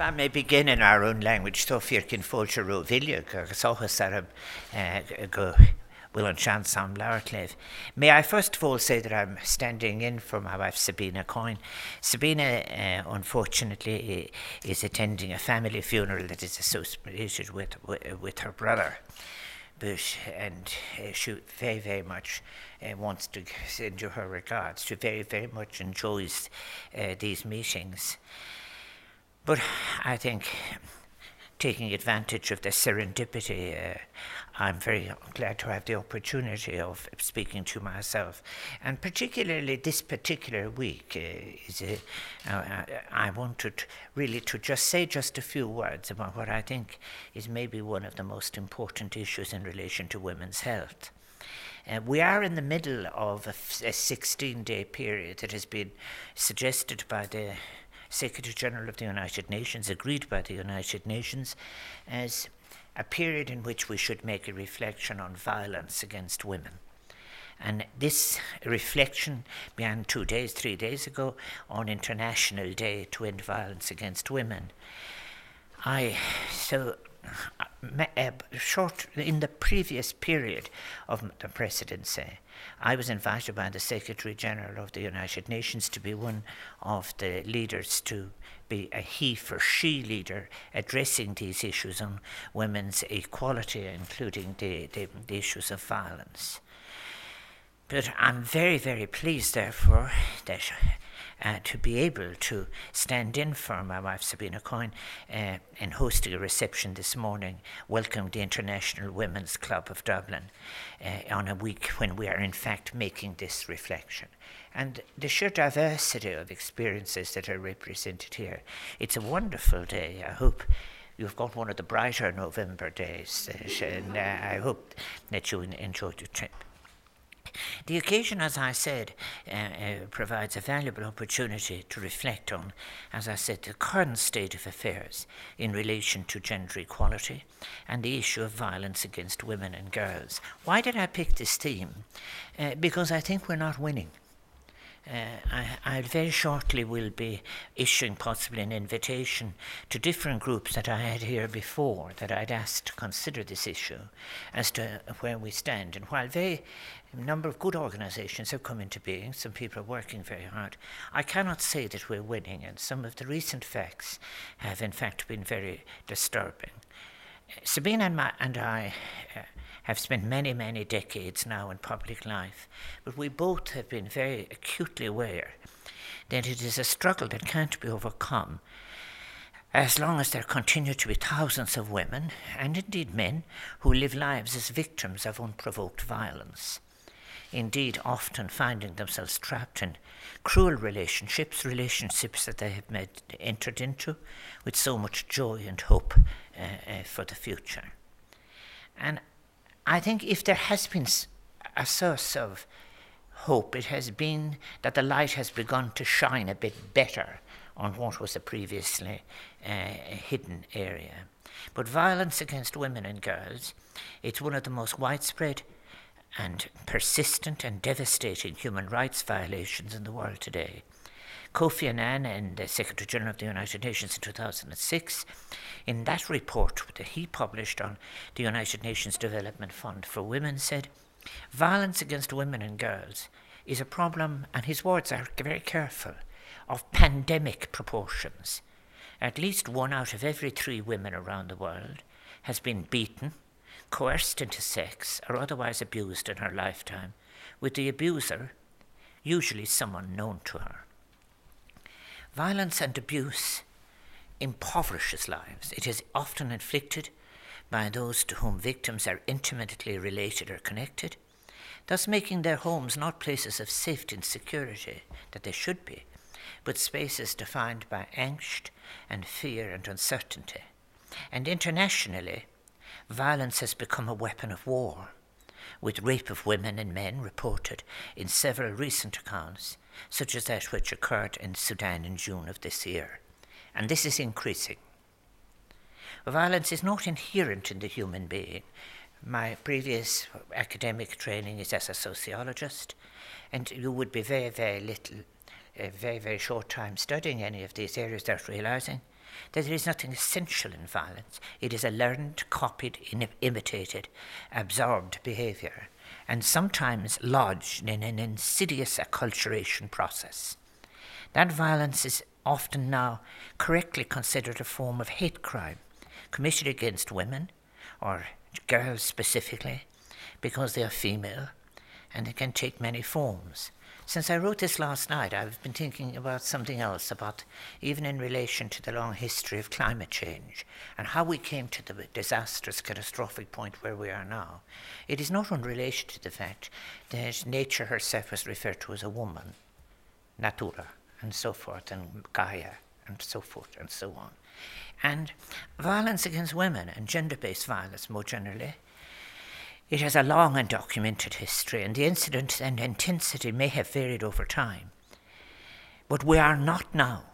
I may begin in our own language, Sofir cin fóilte ro vilia agus áchas ar go will chance on Cliff. May I first of all say that I'm standing in for my wife Sabina Coyne. Sabina, uh, unfortunately, is attending a family funeral that is associated with, with, with her brother. But, and uh, she very, very much uh, wants to send you her regards. She very, very much enjoys uh, these meetings. But I think taking advantage of the serendipity, uh, I'm very glad to have the opportunity of speaking to myself. And particularly this particular week, uh, is a, uh, I wanted really to just say just a few words about what I think is maybe one of the most important issues in relation to women's health. Uh, we are in the middle of a 16 day period that has been suggested by the Secretary General of the United Nations, agreed by the United Nations, as a period in which we should make a reflection on violence against women. And this reflection began two days, three days ago on International Day to End Violence Against Women. I so Uh, short in the previous period of the presidency, I was invited by the Secretary General of the United Nations to be one of the leaders to be a he for she leader addressing these issues on women's equality, including the, the, the issues of violence. But I'm very, very pleased, therefore, that uh, to be able to stand in for my wife Sabina Coyne uh, in hosting a reception this morning, welcome the International Women's Club of Dublin uh, on a week when we are in fact making this reflection. And the sheer diversity of experiences that are represented here. It's a wonderful day. I hope you've got one of the brighter November days, uh, and uh, I hope that you enjoyed your trip. The occasion, as I said, uh, uh, provides a valuable opportunity to reflect on, as I said, the current state of affairs in relation to gender equality and the issue of violence against women and girls. Why did I pick this theme? Uh, because I think we're not winning. Uh, I, I very shortly will be issuing possibly an invitation to different groups that I had here before that I'd asked to consider this issue as to where we stand. And while very a number of good organisations have come into being, some people are working very hard, I cannot say that we're winning, and some of the recent facts have in fact been very disturbing. Sabina and, my, and I uh, have spent many, many decades now in public life, but we both have been very acutely aware that it is a struggle that can't be overcome as long as there continue to be thousands of women, and indeed men, who live lives as victims of unprovoked violence. Indeed, often finding themselves trapped in cruel relationships, relationships that they have made, entered into with so much joy and hope for the future. And I think if there has been a source of hope, it has been that the light has begun to shine a bit better on what was a previously uh, hidden area. But violence against women and girls, it's one of the most widespread and persistent and devastating human rights violations in the world today. Kofi Annan and the Secretary General of the United Nations in 2006, in that report that he published on the United Nations Development Fund for Women, said violence against women and girls is a problem, and his words are very careful, of pandemic proportions. At least one out of every three women around the world has been beaten, coerced into sex, or otherwise abused in her lifetime, with the abuser usually someone known to her. Violence and abuse impoverishes lives. It is often inflicted by those to whom victims are intimately related or connected, thus making their homes not places of safety and security that they should be, but spaces defined by angst and fear and uncertainty. And internationally, violence has become a weapon of war, with rape of women and men reported in several recent accounts such as that which occurred in Sudan in June of this year. And this is increasing. Violence is not inherent in the human being. My previous academic training is as a sociologist, and you would be very, very little, a very, very short time studying any of these areas without realizing that there is nothing essential in violence. It is a learned, copied, imitated, absorbed behaviour, and sometimes lodged in an insidious acculturation process. That violence is often now correctly considered a form of hate crime committed against women, or girls specifically, because they are female, and it can take many forms. Since I wrote this last night, I've been thinking about something else, about even in relation to the long history of climate change and how we came to the disastrous, catastrophic point where we are now. It is not unrelated to the fact that nature herself was referred to as a woman, natura, and so forth, and Gaia, and so forth, and so on. And violence against women and gender based violence more generally it has a long and documented history, and the incident and intensity may have varied over time. But we are not now.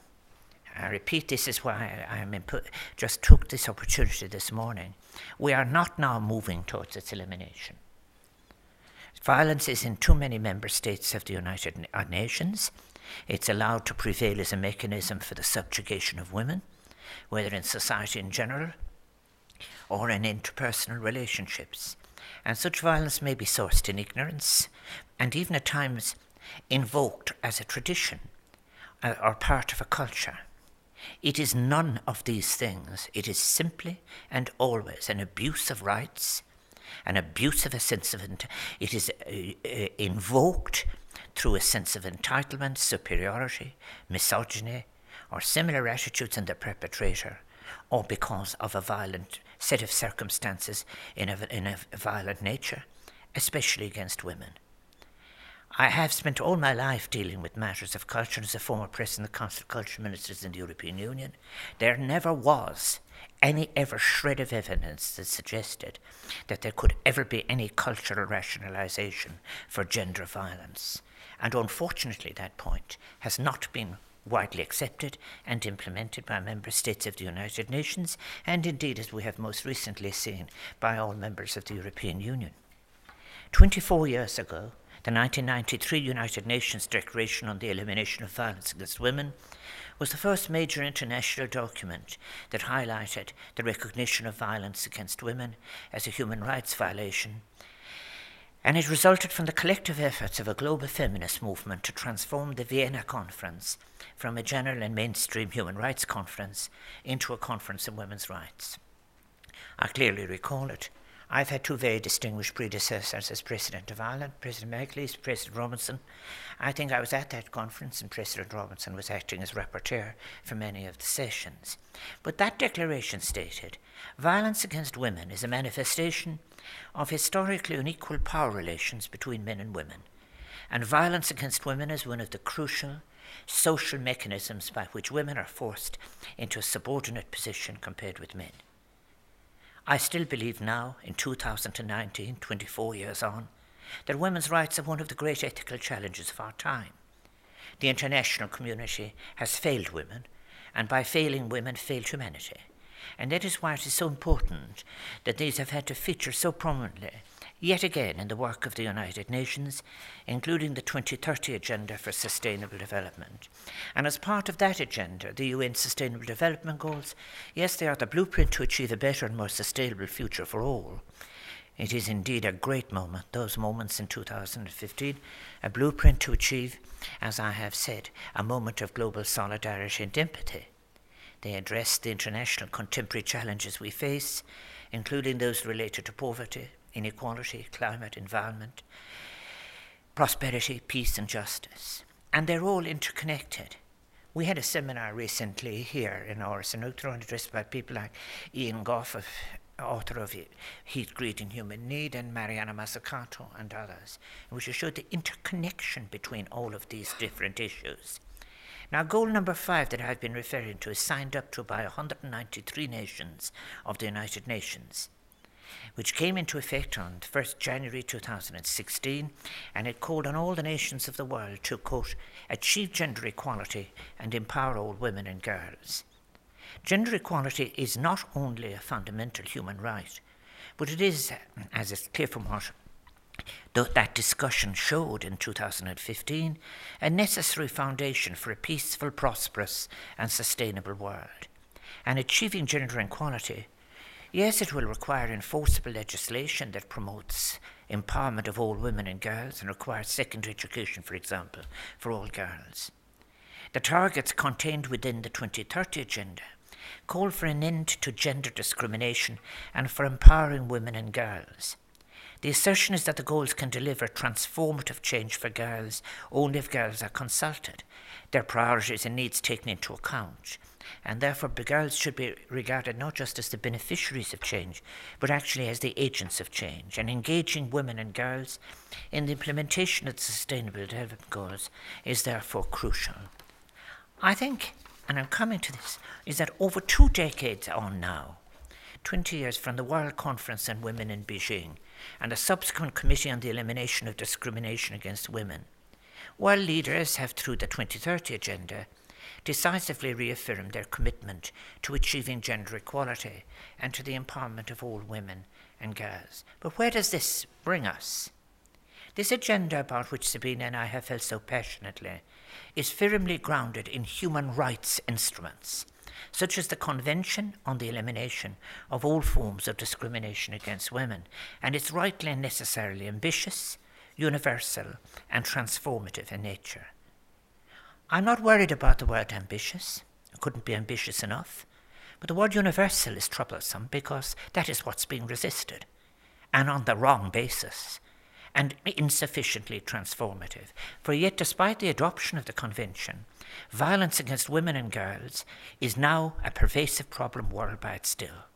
I repeat, this is why I just took this opportunity this morning. We are not now moving towards its elimination. Violence is in too many member states of the United uh, Nations. It's allowed to prevail as a mechanism for the subjugation of women, whether in society in general or in interpersonal relationships and such violence may be sourced in ignorance and even at times invoked as a tradition uh, or part of a culture. It is none of these things. It is simply and always an abuse of rights, an abuse of a sense of ent- it is uh, uh, invoked through a sense of entitlement, superiority, misogyny, or similar attitudes in the perpetrator, or because of a violent set of circumstances in a, in a violent nature, especially against women. I have spent all my life dealing with matters of culture as a former president of the Council of Culture Ministers in the European Union. There never was any ever shred of evidence that suggested that there could ever be any cultural rationalization for gender violence. And unfortunately, that point has not been widely accepted and implemented by member states of the United Nations, and indeed, as we have most recently seen, by all members of the European Union. 24 years ago, the 1993 United Nations Declaration on the Elimination of Violence Against Women was the first major international document that highlighted the recognition of violence against women as a human rights violation and it resulted from the collective efforts of a global feminist movement to transform the Vienna Conference from a general and mainstream human rights conference into a conference on women's rights. I clearly recall it. I've had two very distinguished predecessors as President of Ireland, President McAleese, President Robinson. I think I was at that conference, and President Robinson was acting as rapporteur for many of the sessions. But that declaration stated violence against women is a manifestation of historically unequal power relations between men and women, and violence against women is one of the crucial social mechanisms by which women are forced into a subordinate position compared with men. I still believe now, in 2019, 24 years on, that women's rights are one of the great ethical challenges of our time. The international community has failed women, and by failing women, failed humanity. And that is why it is so important that these have had to feature so prominently, yet again, in the work of the United Nations, including the 2030 Agenda for Sustainable Development. And as part of that agenda, the UN Sustainable Development Goals, yes, they are the blueprint to achieve a better and more sustainable future for all. It is indeed a great moment, those moments in 2015, a blueprint to achieve, as I have said, a moment of global solidarity and empathy they address the international contemporary challenges we face, including those related to poverty, inequality, climate, environment, prosperity, peace, and justice. And they're all interconnected. We had a seminar recently here in Áras an Uachtaráin addressed by people like Ian Gough, author of Heat, Greed, and Human Need, and Mariana Mazzucato and others, which showed the interconnection between all of these different issues. Now, goal number five that I've been referring to is signed up to by 193 nations of the United Nations, which came into effect on 1st January 2016, and it called on all the nations of the world to, quote, achieve gender equality and empower all women and girls. Gender equality is not only a fundamental human right, but it is, as is clear from what that discussion showed in 2015 a necessary foundation for a peaceful, prosperous, and sustainable world. and achieving gender equality, yes, it will require enforceable legislation that promotes empowerment of all women and girls and requires secondary education, for example, for all girls. The targets contained within the 2030 Agenda call for an end to gender discrimination and for empowering women and girls. The assertion is that the goals can deliver transformative change for girls only if girls are consulted, their priorities and needs taken into account, and therefore girls should be regarded not just as the beneficiaries of change, but actually as the agents of change, and engaging women and girls in the implementation of the Sustainable Development Goals is therefore crucial. I think, and I'm coming to this, is that over two decades on now, 20 years from the World Conference on Women in Beijing and the subsequent Committee on the Elimination of Discrimination Against Women, world leaders have, through the 2030 Agenda, decisively reaffirmed their commitment to achieving gender equality and to the empowerment of all women and girls. But where does this bring us? This agenda about which Sabina and I have felt so passionately is firmly grounded in human rights instruments, such as the Convention on the Elimination of All Forms of Discrimination Against Women, and it's rightly and necessarily ambitious, universal, and transformative in nature. I'm not worried about the word ambitious. I couldn't be ambitious enough. But the word universal is troublesome because that is what's being resisted, and on the wrong basis, and insufficiently transformative. For yet, despite the adoption of the Convention, violence against women and girls is now a pervasive problem worldwide still.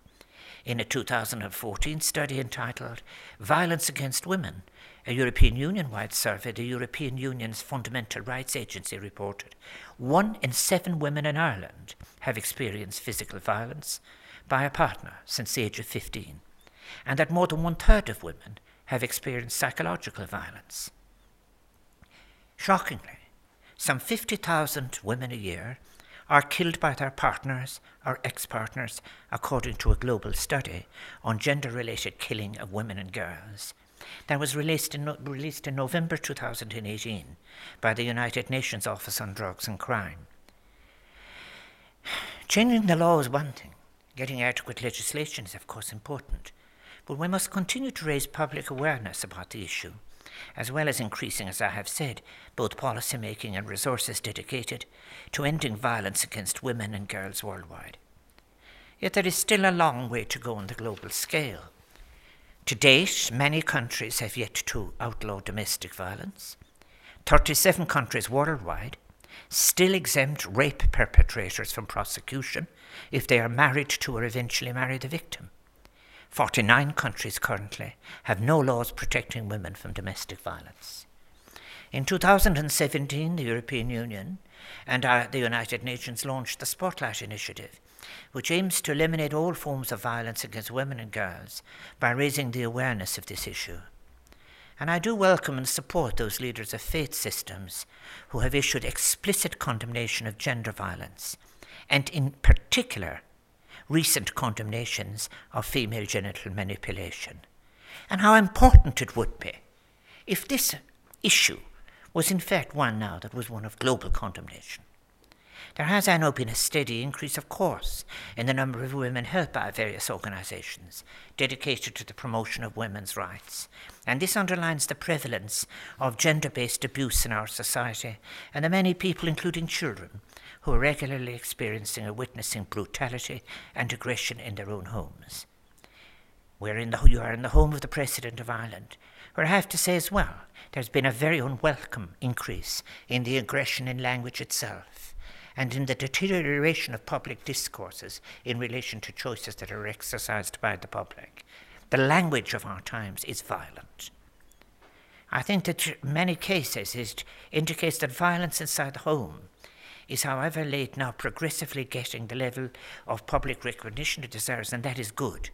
In a 2014 study entitled Violence Against Women a European Union wide survey, the European Union's Fundamental Rights Agency reported one in seven women in Ireland have experienced physical violence by a partner since the age of 15, and that more than one third of women have experienced psychological violence. Shockingly, some 50,000 women a year are killed by their partners or ex partners, according to a global study on gender related killing of women and girls that was released in, released in November 2018 by the United Nations Office on Drugs and Crime. Changing the law is one thing. Getting adequate legislation is, of course, important. But we must continue to raise public awareness about the issue, as well as increasing, as I have said, both policy making and resources dedicated to ending violence against women and girls worldwide. Yet there is still a long way to go on the global scale. To date, many countries have yet to outlaw domestic violence. 37 countries worldwide still exempt rape perpetrators from prosecution if they are married to or eventually marry the victim. 49 countries currently have no laws protecting women from domestic violence. In 2017, the European Union and uh, the United Nations launched the Spotlight Initiative which aims to eliminate all forms of violence against women and girls by raising the awareness of this issue. And I do welcome and support those leaders of faith systems who have issued explicit condemnation of gender violence, and in particular, recent condemnations of female genital manipulation. And how important it would be if this issue was in fact one now that was one of global condemnation. There has, I know, been a steady increase, of course, in the number of women helped by various organisations dedicated to the promotion of women's rights. And this underlines the prevalence of gender based abuse in our society and the many people, including children, who are regularly experiencing or witnessing brutality and aggression in their own homes. We're in the, you are in the home of the President of Ireland, where I have to say as well, there's been a very unwelcome increase in the aggression in language itself and in the deterioration of public discourses in relation to choices that are exercised by the public. The language of our times is violent. I think that many cases it indicates that violence inside the home is, however late now, progressively getting the level of public recognition it deserves, and that is good.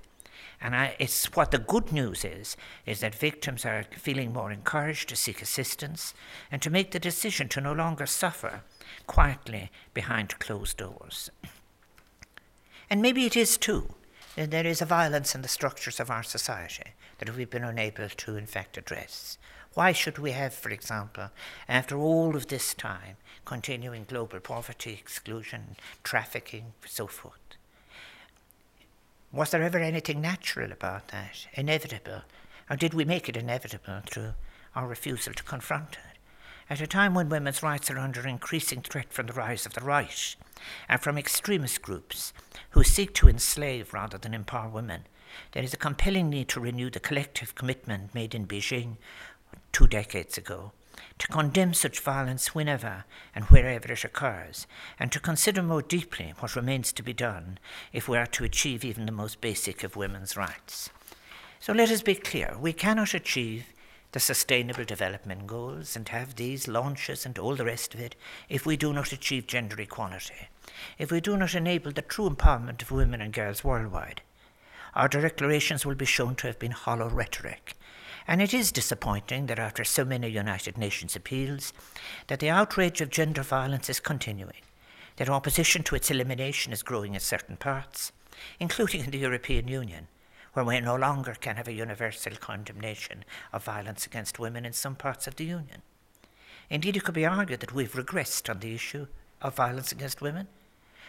And I, it's what the good news is, is that victims are feeling more encouraged to seek assistance and to make the decision to no longer suffer quietly behind closed doors. And maybe it is too that there is a violence in the structures of our society that we've been unable to, in fact, address. Why should we have, for example, after all of this time, continuing global poverty, exclusion, trafficking, so forth? Was there ever anything natural about that, inevitable? Or did we make it inevitable through our refusal to confront it? At a time when women's rights are under increasing threat from the rise of the right and from extremist groups who seek to enslave rather than empower women, there is a compelling need to renew the collective commitment made in Beijing two decades ago to condemn such violence whenever and wherever it occurs, and to consider more deeply what remains to be done if we are to achieve even the most basic of women's rights. So let us be clear we cannot achieve the Sustainable Development Goals and have these launches and all the rest of it if we do not achieve gender equality, if we do not enable the true empowerment of women and girls worldwide. Our declarations will be shown to have been hollow rhetoric and it is disappointing that after so many United Nations appeals, that the outrage of gender violence is continuing, that opposition to its elimination is growing in certain parts, including in the European Union, where we no longer can have a universal condemnation of violence against women in some parts of the Union. Indeed, it could be argued that we've regressed on the issue of violence against women.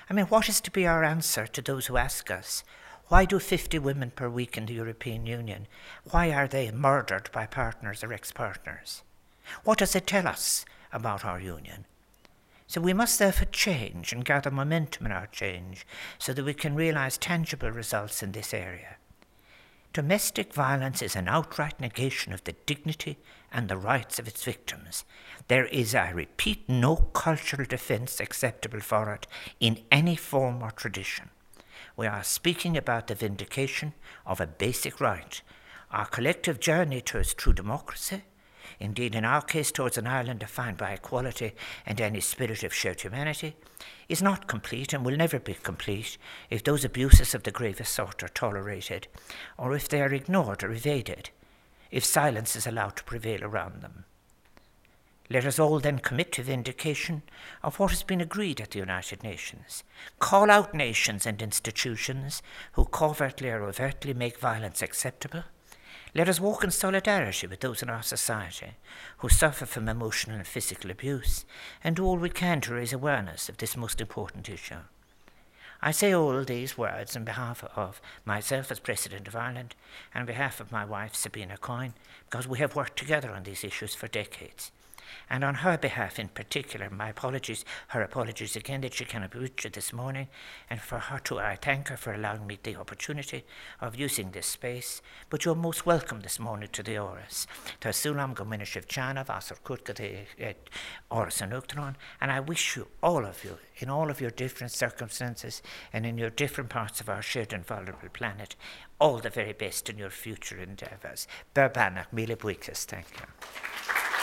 I mean, what is to be our answer to those who ask us, why do 50 women per week in the European Union? Why are they murdered by partners or ex partners? What does it tell us about our union? So we must therefore change and gather momentum in our change so that we can realize tangible results in this area. Domestic violence is an outright negation of the dignity and the rights of its victims. There is, I repeat, no cultural defense acceptable for it in any form or tradition. We are speaking about the vindication of a basic right, our collective journey towards true democracy, indeed in our case towards an Ireland defined by equality and any spirit of shared humanity, is not complete and will never be complete if those abuses of the gravest sort are tolerated, or if they are ignored or evaded, if silence is allowed to prevail around them. Let us all then commit to vindication of what has been agreed at the United Nations. Call out nations and institutions who covertly or overtly make violence acceptable. Let us walk in solidarity with those in our society who suffer from emotional and physical abuse and do all we can to raise awareness of this most important issue. I say all these words on behalf of myself as President of Ireland and on behalf of my wife Sabina Coyne because we have worked together on these issues for decades. And on her behalf in particular, my apologies, her apologies again that she cannot be with you this morning. And for her too, I thank her for allowing me the opportunity of using this space. But you're most welcome this morning to the. Tasulam Gominishif Chana, Vasar Kutka, Áras and I wish you, all of you, in all of your different circumstances and in your different parts of our shared and vulnerable planet, all the very best in your future endeavours. Thank you.